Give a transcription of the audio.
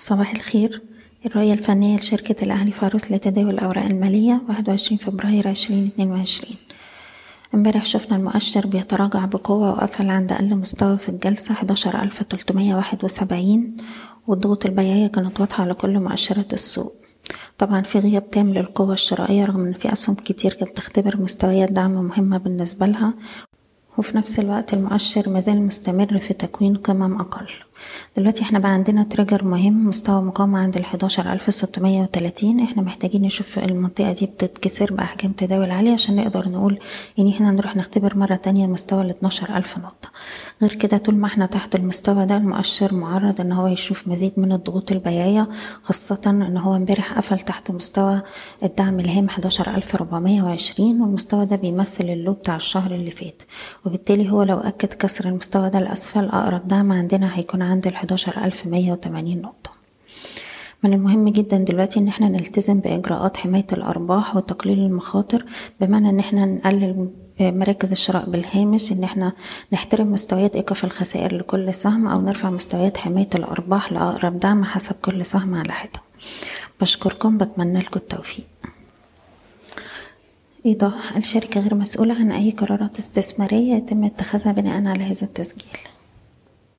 صباح الخير. الرؤية الفنية لشركة الأهلي فاروس لتداول الأوراق المالية واحد وعشرين فبراير عشرين اتنين وعشرين. امبارح شفنا المؤشر بيتراجع بقوة وقفل عند أقل مستوى في الجلسة حداشر ألف تلتمية واحد وسبعين. والضغوط البيعية كانت واضحة على كل مؤشرات السوق. طبعا في غياب تام للقوة الشرائية رغم إن في أسهم كتير كانت تختبر مستويات دعم مهمة بالنسبة لها. وفي نفس الوقت المؤشر مازال مستمر في تكوين قمم أقل. دلوقتي إحنا بقى عندنا trigger مهم مستوى مقاومة عند ستمية وتلاتين. إحنا محتاجين نشوف المنطقة دي بتتكسر بأحجام تداول عالية عشان نقدر نقول إن إحنا نروح نختبر مرة تانية مستوى الاتناشر ألف نقطة. غير كده طول ما إحنا تحت المستوى ده المؤشر معرض إن هو يشوف مزيد من الضغوط البيعية خاصة إن هو امبارح قفل تحت مستوى الدعم الهام حداشر ألف ربعمية وعشرين والمستوى ده بيمثل ال low بتاع الشهر اللي فات. وبالتالي هو لو أكد كسر المستوى ده الأسفل أقرب دعم عندنا هيكون عند مية وتمانين نقطة. من المهم جدا دلوقتي إن إحنا نلتزم بإجراءات حماية الأرباح وتقليل المخاطر بمعنى إن إحنا نقلل مراكز الشراء بالهامش إن إحنا نحترم مستويات إيقاف الخسائر لكل سهم أو نرفع مستويات حماية الأرباح لأقرب دعم حسب كل سهم على حدة. بشكركم بتمنى لكم التوفيق. إيضاح الشركة غير مسؤولة عن أي قرارات استثمارية يتم اتخاذها بناء على هذا التسجيل.